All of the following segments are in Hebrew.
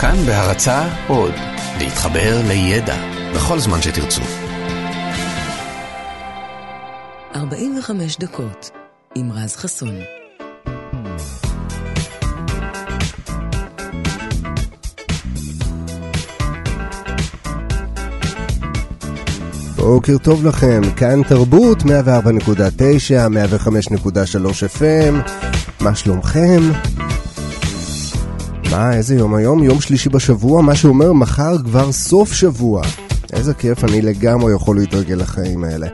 כאן בהרצה עוד, להתחבר לידע בכל זמן שתרצו. 45 דקות עם רז חסון. בוקר טוב לכם, כאן תרבות 104.9, 105.3 FM, מה שלומכם? מה, איזה יום היום? יום שלישי בשבוע, מה שאומר מחר כבר סוף שבוע. איזה כיף, אני לגמרי יכול להתרגל לחיים האלה.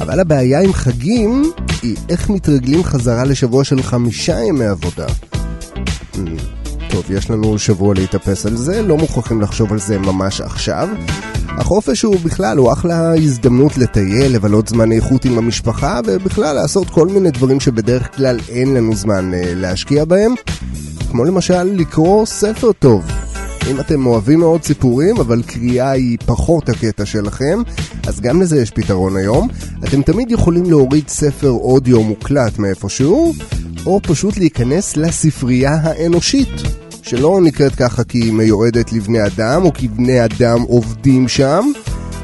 אבל הבעיה עם חגים היא איך מתרגלים חזרה לשבוע של חמישה ימי עבודה. Hmm, טוב, יש לנו שבוע להתאפס על זה, לא מוכרחים לחשוב על זה ממש עכשיו. החופש הוא בכלל, הוא אחלה הזדמנות לטייל, לבלות זמן איכות עם המשפחה, ובכלל לעשות כל מיני דברים שבדרך כלל אין לנו זמן אה, להשקיע בהם. כמו למשל לקרוא ספר טוב. אם אתם אוהבים מאוד סיפורים, אבל קריאה היא פחות הקטע שלכם, אז גם לזה יש פתרון היום. אתם תמיד יכולים להוריד ספר אודיו מוקלט מאיפשהו, או פשוט להיכנס לספרייה האנושית. שלא נקראת ככה כי היא מיועדת לבני אדם, או כי בני אדם עובדים שם,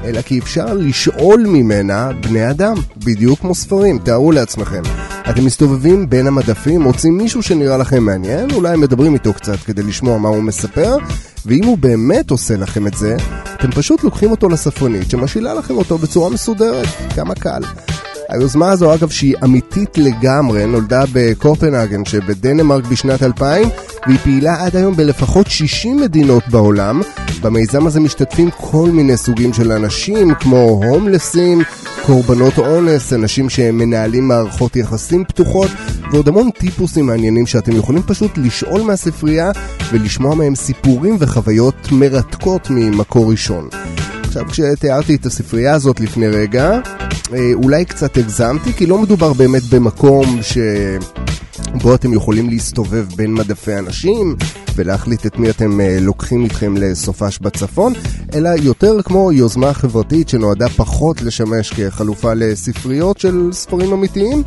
אלא כי אפשר לשאול ממנה בני אדם, בדיוק כמו ספרים, תארו לעצמכם. אתם מסתובבים בין המדפים, מוצאים מישהו שנראה לכם מעניין, אולי מדברים איתו קצת כדי לשמוע מה הוא מספר, ואם הוא באמת עושה לכם את זה, אתם פשוט לוקחים אותו לספרנית שמשאילה לכם אותו בצורה מסודרת, כמה קל. היוזמה הזו אגב שהיא אמיתית לגמרי, נולדה בקופנהגן שבדנמרק בשנת 2000 והיא פעילה עד היום בלפחות 60 מדינות בעולם. במיזם הזה משתתפים כל מיני סוגים של אנשים כמו הומלסים, קורבנות אונס, אנשים שמנהלים מערכות יחסים פתוחות ועוד המון טיפוסים מעניינים שאתם יכולים פשוט לשאול מהספרייה ולשמוע מהם סיפורים וחוויות מרתקות ממקור ראשון. עכשיו כשתיארתי את הספרייה הזאת לפני רגע, אה, אולי קצת הגזמתי, כי לא מדובר באמת במקום ש... בו אתם יכולים להסתובב בין מדפי אנשים ולהחליט את מי אתם אה, לוקחים איתכם לסופש בצפון, אלא יותר כמו יוזמה חברתית שנועדה פחות לשמש כחלופה לספריות של ספרים אמיתיים,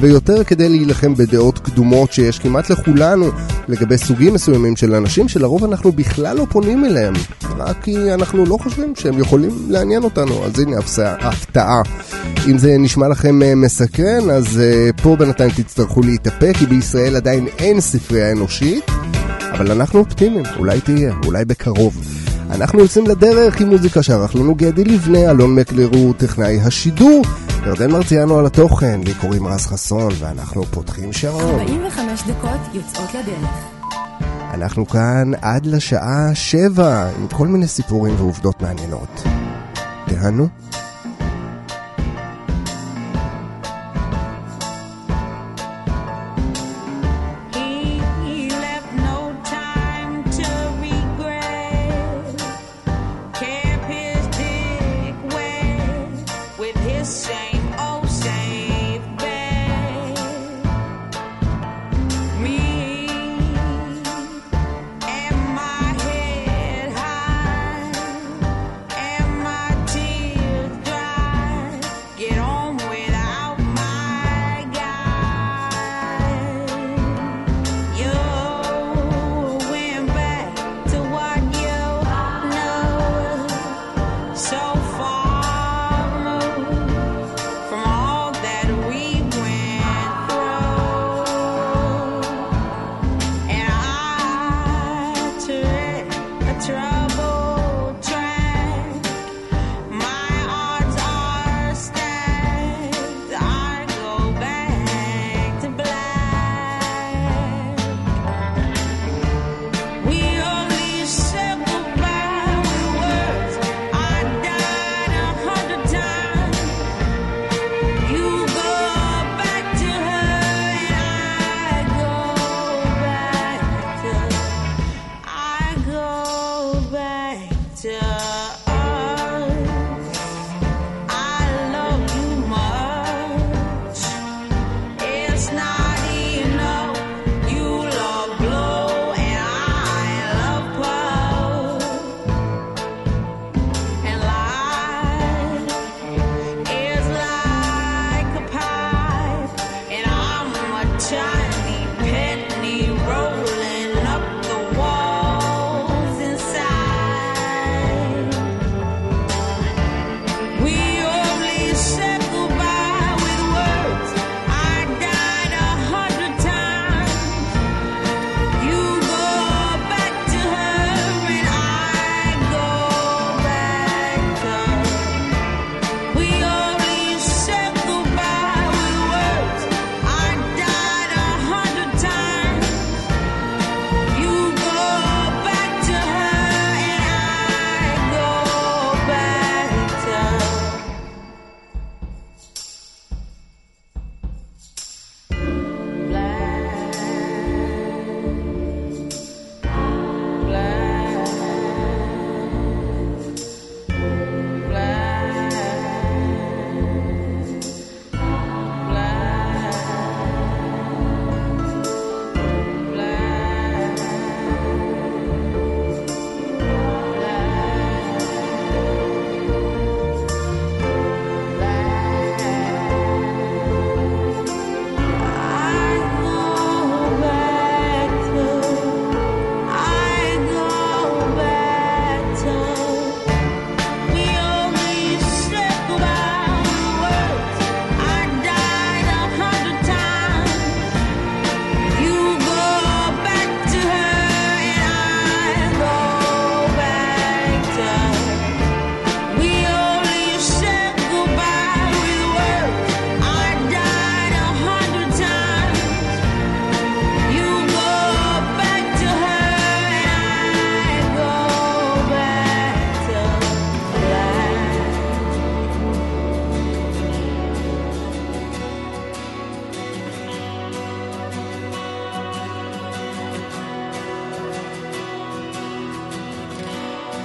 ויותר כדי להילחם בדעות קדומות שיש כמעט לכולנו לגבי סוגים מסוימים של אנשים שלרוב אנחנו בכלל לא פונים אליהם, רק כי אנחנו לא חושבים שהם יכולים לעניין אותנו, אז הנה הפתעה. אם זה נשמע לכם אה, מסקרן, אז אה, פה בינתיים תצטרכו להתאפק, כי בישראל עדיין אין ספרייה אנושית. אבל אנחנו אופטימיים, אולי תהיה, אולי בקרוב. אנחנו יוצאים לדרך עם מוזיקה שערך לנו גדי לבנה, אלון מקלר הוא טכנאי השידור, ירדן מרציאנו על התוכן, לי קוראים רז חסון, ואנחנו פותחים שעון. 45 דקות יוצאות לדרך. אנחנו כאן עד לשעה שבע, עם כל מיני סיפורים ועובדות מעניינות. תהנו.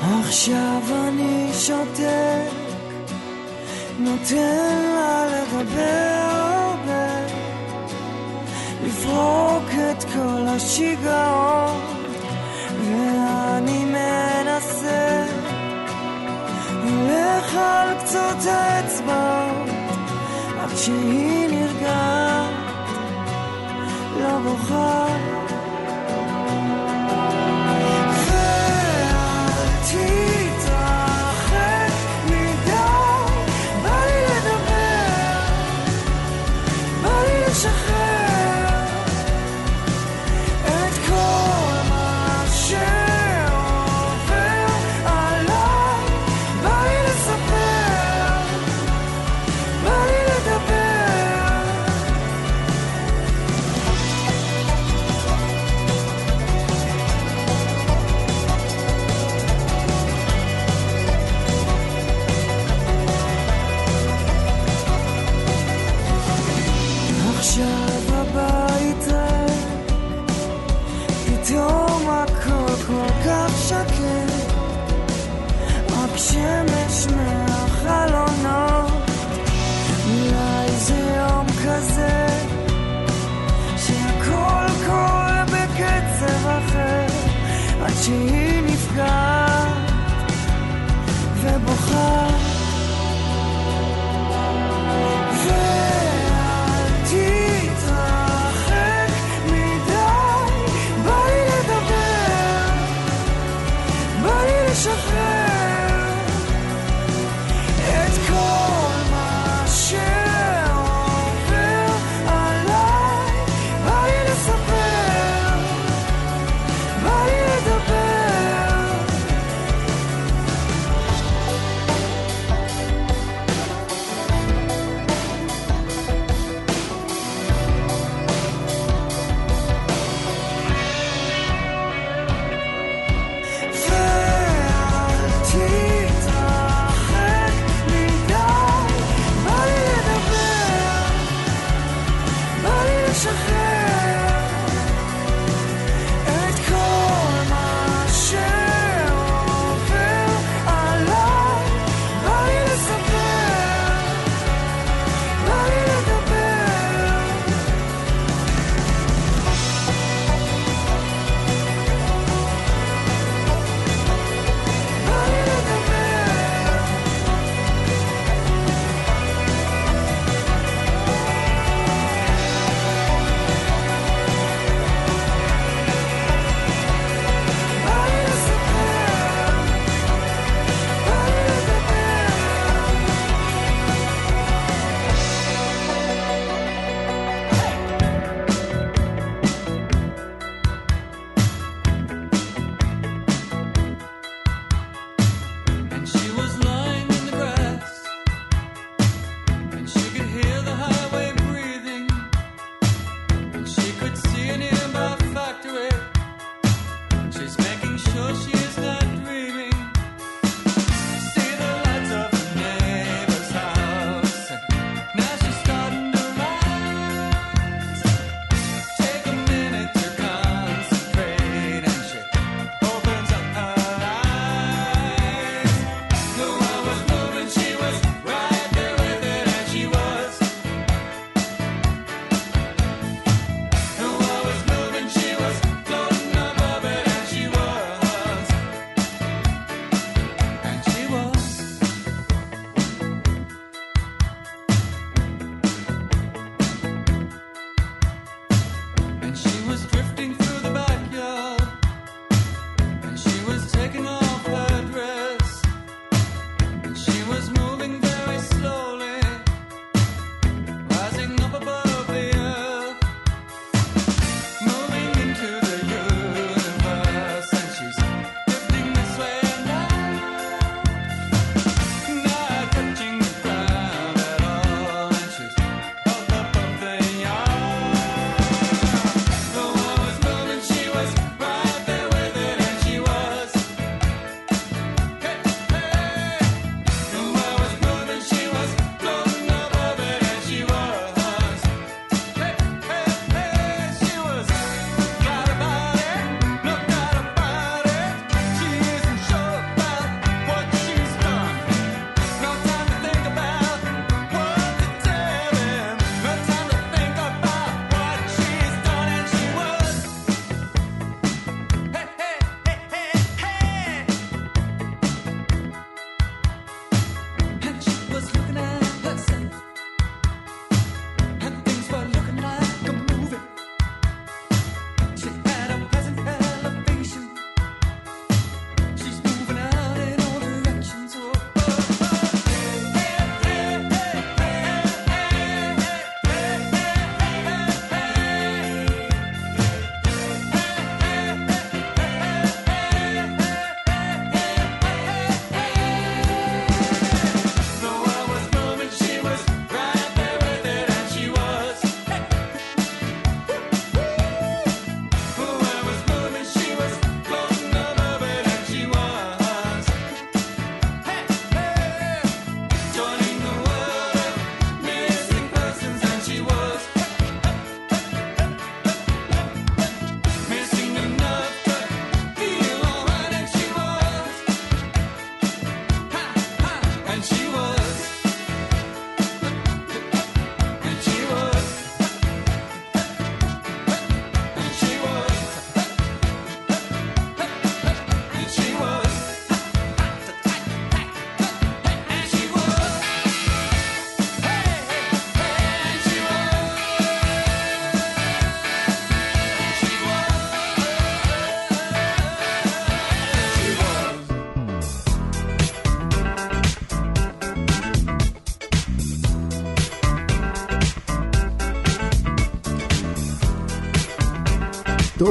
עכשיו אני שותק, נותן לה לדבר הרבה, לפרוק את כל השיגעון, ואני מנסה, הולך על קצות האצבעות, עד שהיא נרגעת, לא בוכה. עד שהיא נפגעת ובוכה.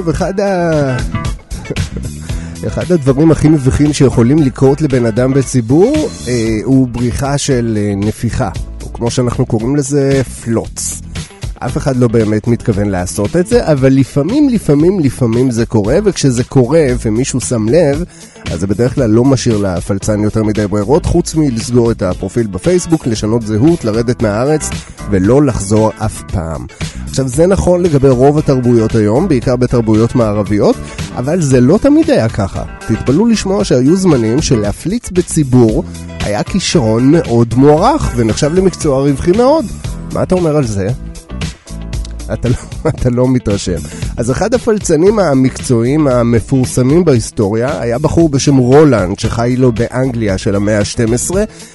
טוב, אחד ה... אחד הדברים הכי מביכים שיכולים לקרות לבן אדם בציבור אה, הוא בריחה של אה, נפיחה, או כמו שאנחנו קוראים לזה, פלוץ. אף אחד לא באמת מתכוון לעשות את זה, אבל לפעמים, לפעמים, לפעמים זה קורה, וכשזה קורה ומישהו שם לב, אז זה בדרך כלל לא משאיר לפלצן יותר מדי ברירות, חוץ מלסגור את הפרופיל בפייסבוק, לשנות זהות, לרדת מהארץ, ולא לחזור אף פעם. עכשיו, זה נכון לגבי רוב התרבויות היום, בעיקר בתרבויות מערביות, אבל זה לא תמיד היה ככה. תתפלאו לשמוע שהיו זמנים שלהפליץ בציבור היה כישרון מאוד מוערך, ונחשב למקצוע רווחי מאוד. מה אתה אומר על זה? אתה לא, אתה לא מתרשם. אז אחד הפלצנים המקצועיים המפורסמים בהיסטוריה היה בחור בשם רולנד, שחי לו באנגליה של המאה ה-12,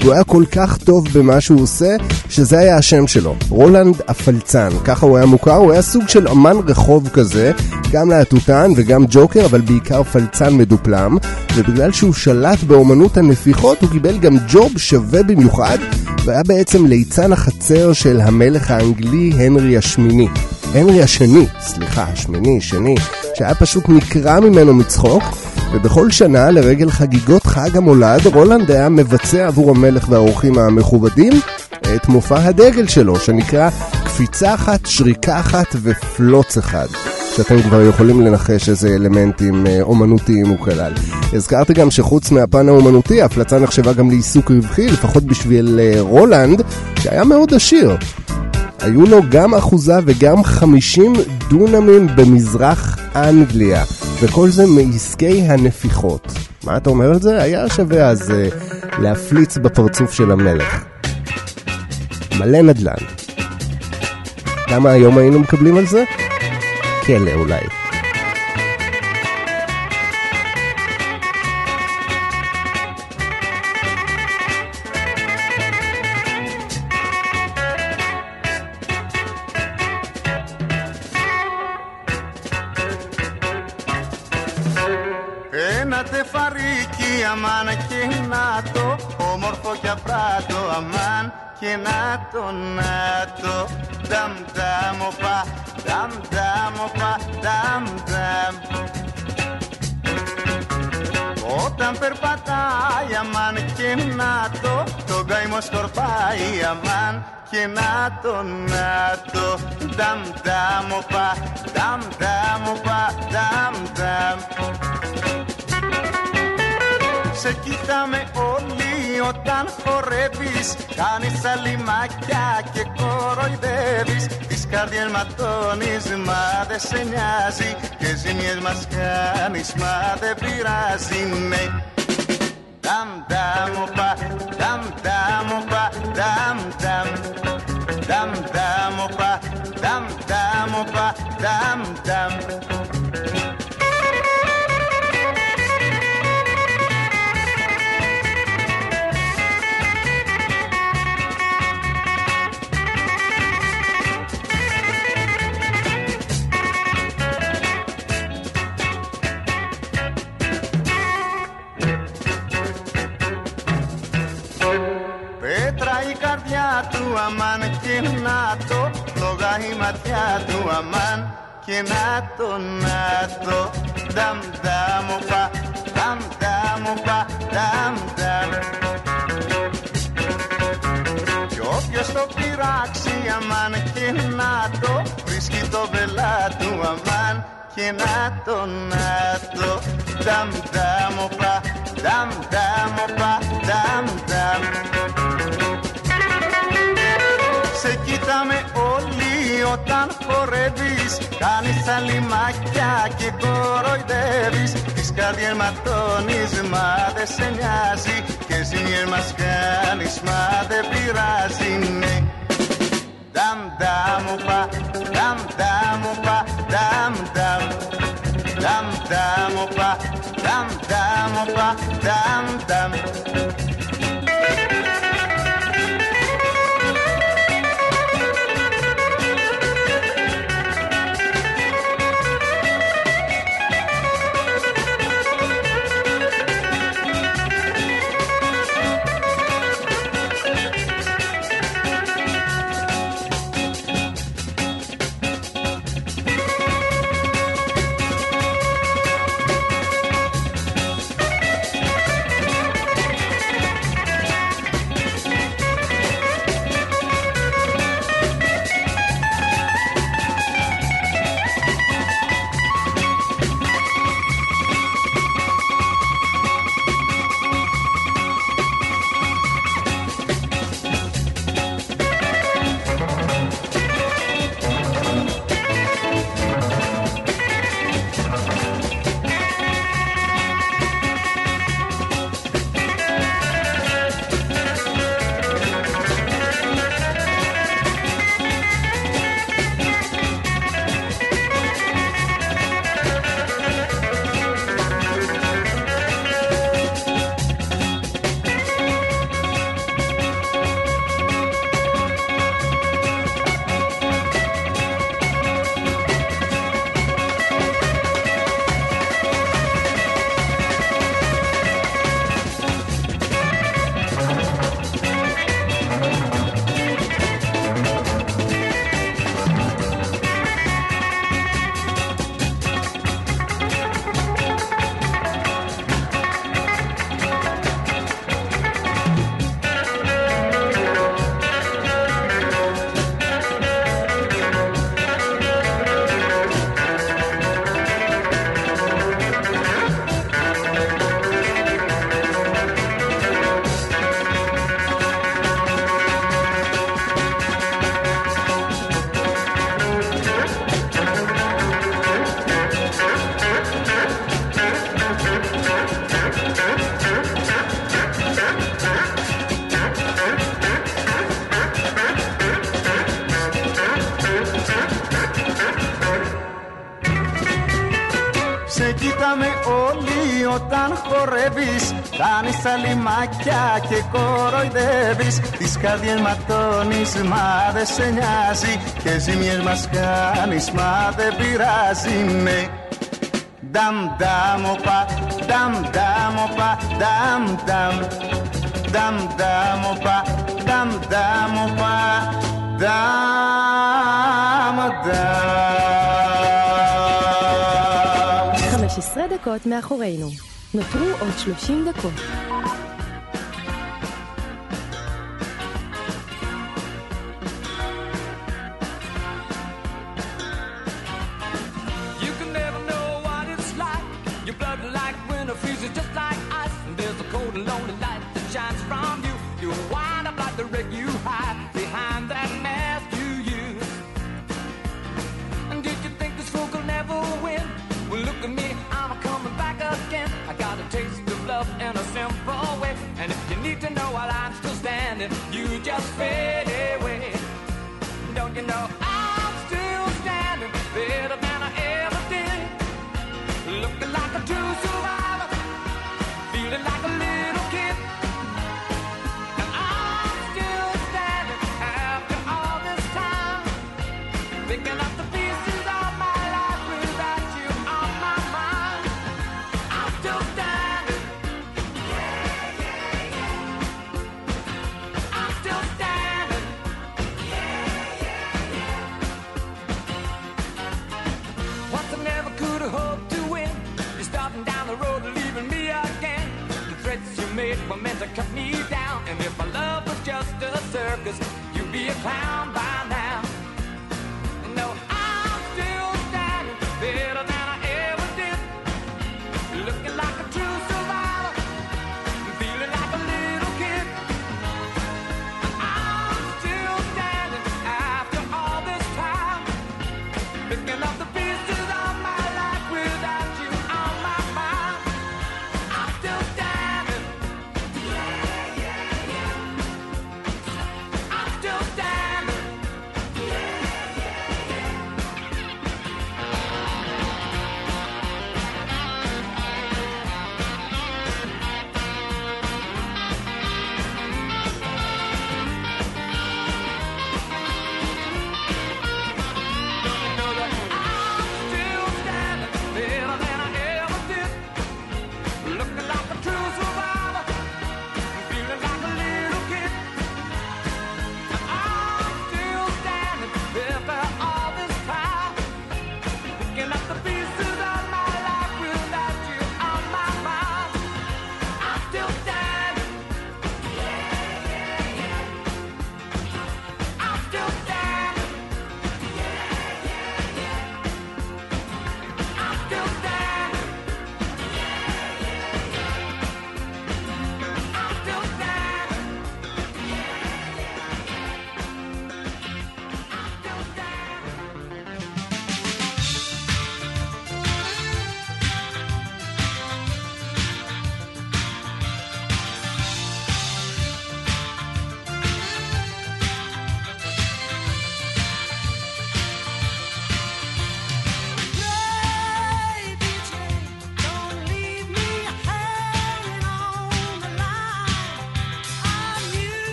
והוא היה כל כך טוב במה שהוא עושה, שזה היה השם שלו. רולנד הפלצן, ככה הוא היה מוכר, הוא היה סוג של אמן רחוב כזה, גם להטוטן וגם ג'וקר, אבל בעיקר פלצן מדופלם, ובגלל שהוא שלט באומנות הנפיחות, הוא קיבל גם ג'וב שווה במיוחד, והיה בעצם ליצן החצר של המלך האנגלי הנרי השמיני. הנרי השני, סליחה, שני, שהיה פשוט נקרע ממנו מצחוק, ובכל שנה, לרגל חגיגות חג המולד, רולנד היה מבצע עבור המלך והאורחים המכובדים את מופע הדגל שלו, שנקרא קפיצה אחת, שריקה אחת ופלוץ אחד. שאתם כבר יכולים לנחש איזה אלמנטים אה, אומנותיים הוא כלל. הזכרתי גם שחוץ מהפן האומנותי, ההפלצה נחשבה גם לעיסוק רווחי, לפחות בשביל אה, רולנד, שהיה מאוד עשיר. היו לו גם אחוזה וגם 50 דונמים במזרח אנגליה, וכל זה מעסקי הנפיחות. מה אתה אומר על זה? היה שווה אז uh, להפליץ בפרצוף של המלך. מלא נדל"ן. כמה היום היינו מקבלים על זה? כלא אולי. Το να το. Δαμ δαμ οπα, δαμ δαμ οπα, δαμ δαμ. Όταν περπατάει αμάν και να το Το καημό σκορπάει αμάν και να το να το. Δαμ δαμ οπα, δαμ δαμ οπα, δαμ δαμ. Σε κοιτάμε όλοι όταν χορεύεις κάνεις αλιμάκια και κοροϊδεύεις. Τις καρδιές ματώνεις μα δεν σε νοιάζει. Και ζημιές μας κάνεις μα δεν πειράζει. Ναι. Dam dam όπα, dam dam όπα, dam dam Dam dam όπα, dam dam όπα, dam dam αμάν και να το Φλόγα η ματιά του αμάν και να το να το. Δαμ δαμ οπα, δαμ δαμ οπα, δαμ δαμ. Κι όποιος το πειράξει αμάν και να το Βρίσκει το βελά του αμάν και να το να το. Δαμ δαμ οπα, δαμ δαμ οπα, δαμ δαμ σε κοίταμε όλοι όταν χορεύεις. Κάνεις τα και κοροϊδεύεις. Τις καρδιές ματώνεις μα δεν σε νοιάζει. Και ζημιές μας κάνεις μα δεν πειράζει. Ναι. Dam dam upa, dam dam upa, dam dam Dam dam upa, dam dam upa, dam dam μαλάκια και κοροϊδεύεις Τις καρδιές ματώνεις μα δεν σε νοιάζει Και ζημιές μας κάνεις μα δεν πειράζει ναι Δαμ δαμ οπα, δαμ δαμ οπα, δαμ δαμ Δαμ δαμ οπα, δαμ δαμ οπα, νταμ νταμ 15 με מאחורינו. נותרו עוד 30 דקות. expect you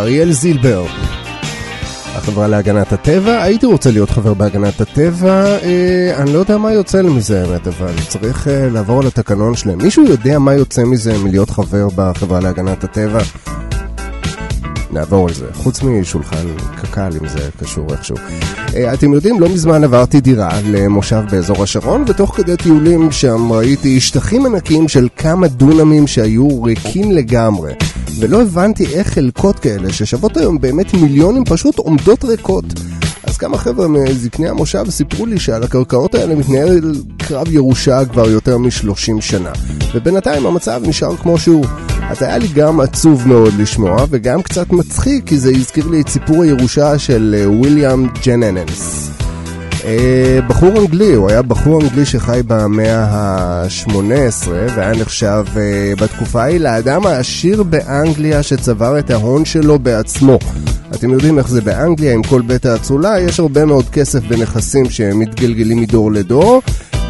אריאל זילבר, החברה להגנת הטבע. הייתי רוצה להיות חבר בהגנת הטבע, אה, אני לא יודע מה יוצא מזה האמת, אבל צריך אה, לעבור על התקנון שלהם. מישהו יודע מה יוצא מזה מלהיות חבר בחברה להגנת הטבע? נעבור על זה, חוץ משולחן קק"ל אם זה קשור איכשהו. אה, אתם יודעים, לא מזמן עברתי דירה למושב באזור השרון, ותוך כדי טיולים שם ראיתי שטחים ענקיים של כמה דונמים שהיו ריקים לגמרי. ולא הבנתי איך חלקות כאלה, ששוות היום באמת מיליונים, פשוט עומדות ריקות. אז כמה חבר'ה מזקני המושב סיפרו לי שעל הקרקעות האלה מתנהל קרב ירושה כבר יותר מ-30 שנה. ובינתיים המצב נשאר כמו שהוא. אז היה לי גם עצוב מאוד לשמוע, וגם קצת מצחיק, כי זה הזכיר לי את סיפור הירושה של אה, וויליאם ג'נננס. אה, בחור אנגלי, הוא היה בחור אנגלי שחי במאה ה-18 והיה נחשב אה, בתקופה ההיא לאדם העשיר באנגליה שצבר את ההון שלו בעצמו. אתם יודעים איך זה באנגליה עם כל בית האצולה, יש הרבה מאוד כסף ונכסים שמתגלגלים מדור לדור.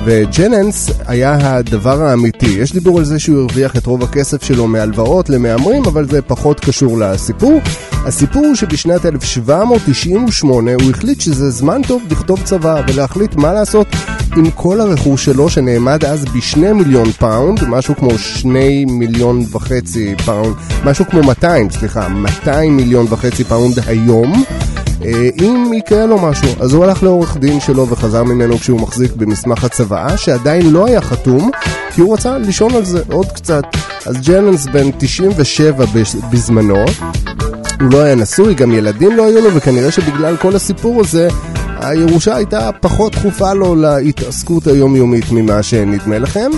וג'ננס היה הדבר האמיתי. יש דיבור על זה שהוא הרוויח את רוב הכסף שלו מהלוואות למהמרים, אבל זה פחות קשור לסיפור. הסיפור הוא שבשנת 1798 הוא החליט שזה זמן טוב לכתוב צוואה ולהחליט מה לעשות עם כל הרכוש שלו שנאמד אז בשני מיליון פאונד, משהו כמו שני מיליון וחצי פאונד, משהו כמו 200, סליחה, 200 מיליון וחצי פאונד היום. אה, אם יקרה לו משהו. אז הוא הלך לעורך דין שלו וחזר ממנו כשהוא מחזיק במסמך הצוואה, שעדיין לא היה חתום, כי הוא רצה לישון על זה עוד קצת. אז ג'ננס בן 97 בזמנו, הוא לא היה נשוי, גם ילדים לא היו לו, וכנראה שבגלל כל הסיפור הזה, הירושה הייתה פחות דחופה לו להתעסקות היומיומית ממה שנדמה לכם.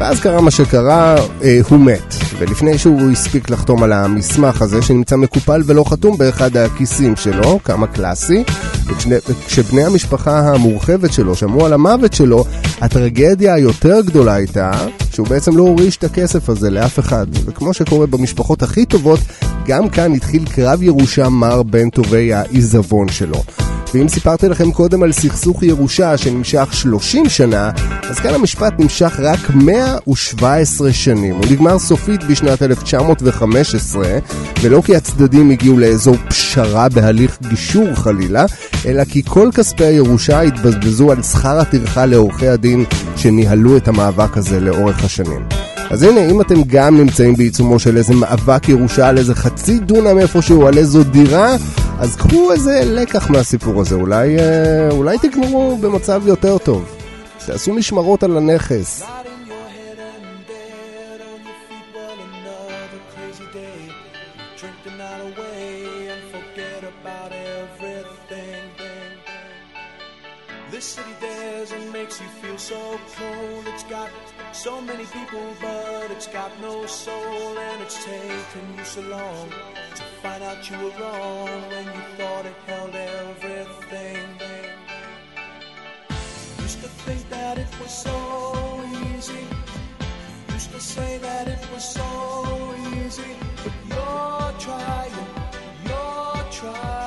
ואז קרה מה שקרה, אה, הוא מת. ולפני שהוא הספיק לחתום על המסמך הזה, שנמצא מקופל ולא חתום באחד הכיסים שלו, כמה קלאסי, וכשבני המשפחה המורחבת שלו שמעו על המוות שלו, הטרגדיה היותר גדולה הייתה שהוא בעצם לא הוריש את הכסף הזה לאף אחד. וכמו שקורה במשפחות הכי טובות, גם כאן התחיל קרב ירושה מר בין טובי העיזבון שלו. ואם סיפרתי לכם קודם על סכסוך ירושה שנמשך 30 שנה, אז כאן המשפט נמשך רק 117 שנים. הוא נגמר סופית בשנת 1915, ולא כי הצדדים הגיעו לאיזו פשרה בהליך גישור חלילה, אלא כי כל כספי הירושה התבזבזו על שכר הטרחה לעורכי הדין שניהלו את המאבק הזה לאורך השנים. אז הנה, אם אתם גם נמצאים בעיצומו של איזה מאבק ירושה על איזה חצי דונם איפשהו, על איזו דירה, אז קחו איזה לקח מהסיפור הזה, אולי, אה, אולי תגמרו במצב יותר טוב. תעשו משמרות על הנכס. so many people, but it's got no soul, and it's taken you so long. find out you were wrong when you thought it held everything. Used to think that it was so easy. Used to say that it was so easy. But you're trying, you're trying.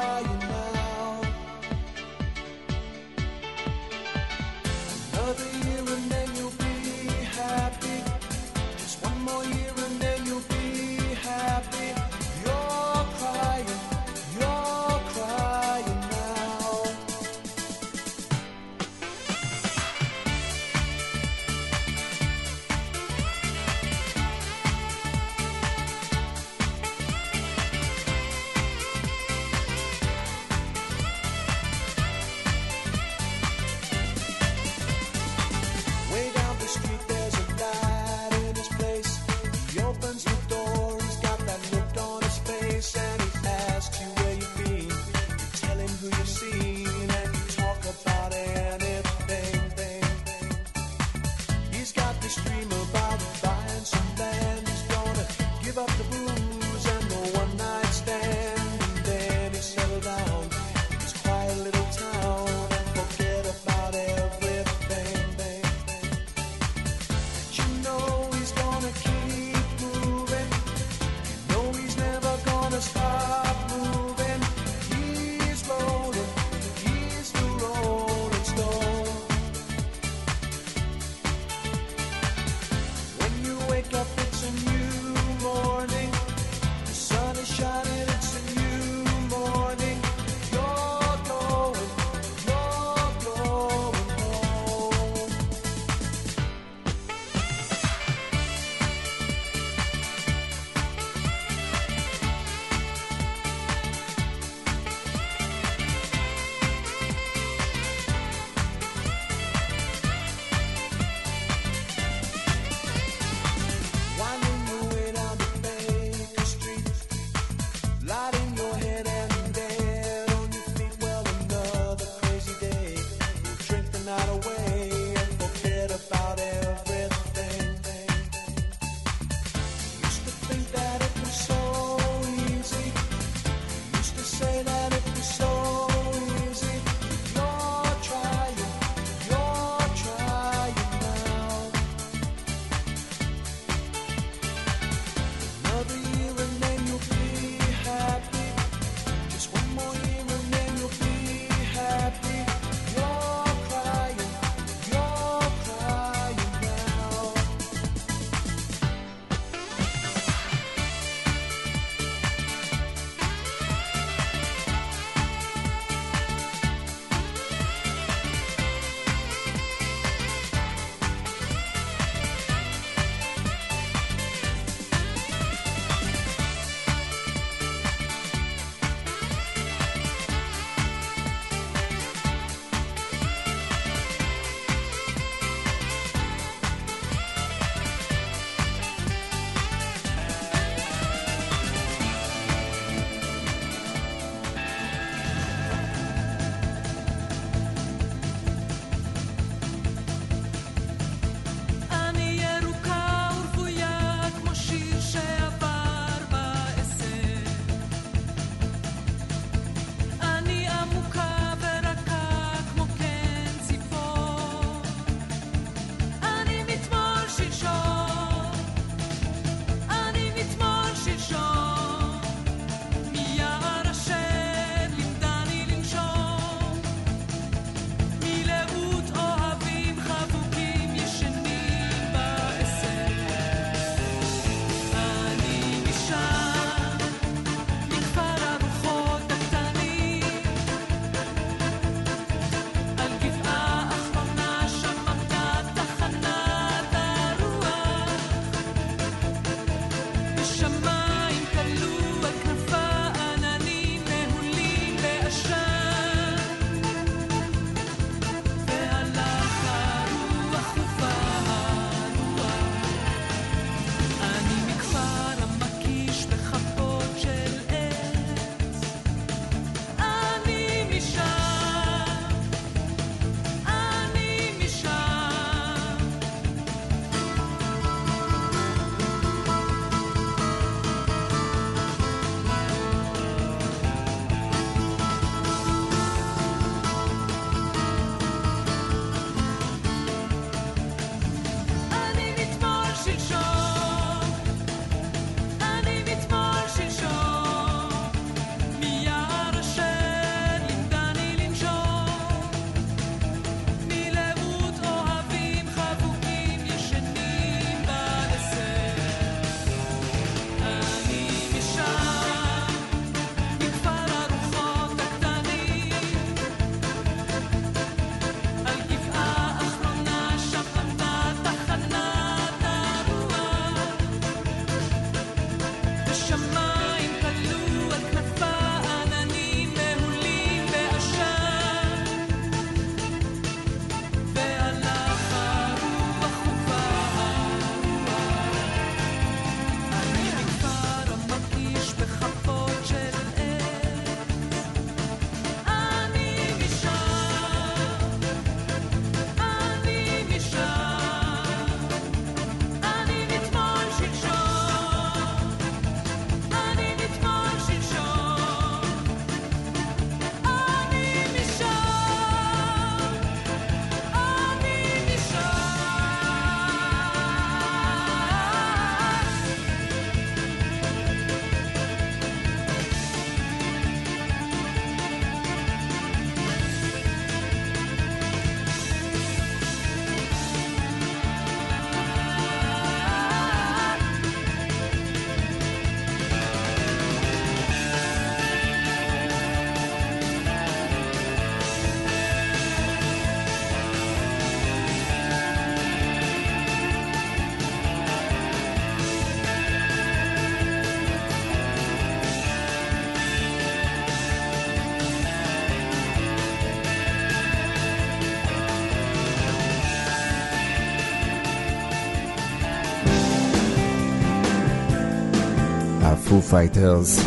Fighters.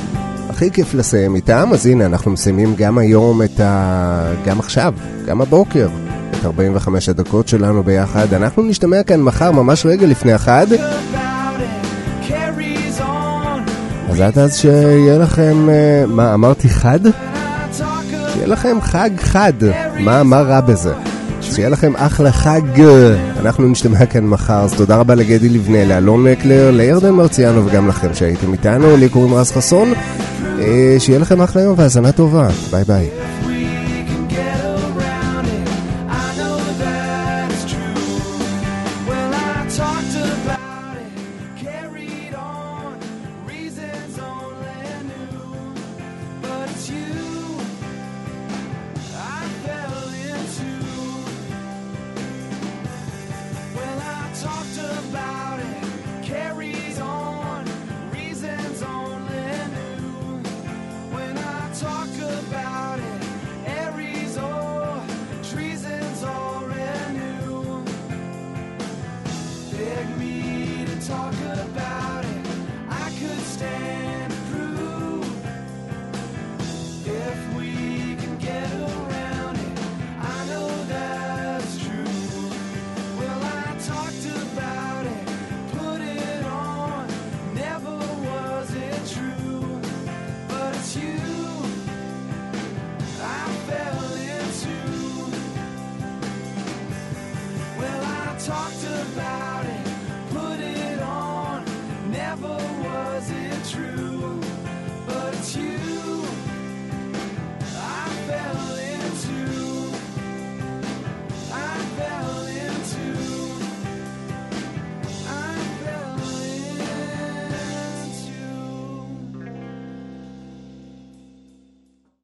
הכי כיף לסיים איתם, אז הנה אנחנו מסיימים גם היום את ה... גם עכשיו, גם הבוקר, את 45 הדקות שלנו ביחד. אנחנו נשתמע כאן מחר, ממש רגע לפני החד. אז עד אז שיהיה לכם, אה, מה אמרתי חד? שיהיה לכם חג חד, מה, מה רע בזה? שיהיה לכם אחלה חג, אנחנו נשתמע כאן מחר, אז תודה רבה לגדי לבנה, לאלון מקלר, לירדן מרציאנו וגם לכם שהייתם איתנו, לי קוראים רז חסון, אה, שיהיה לכם אחלה יום והאזנה טובה, ביי ביי.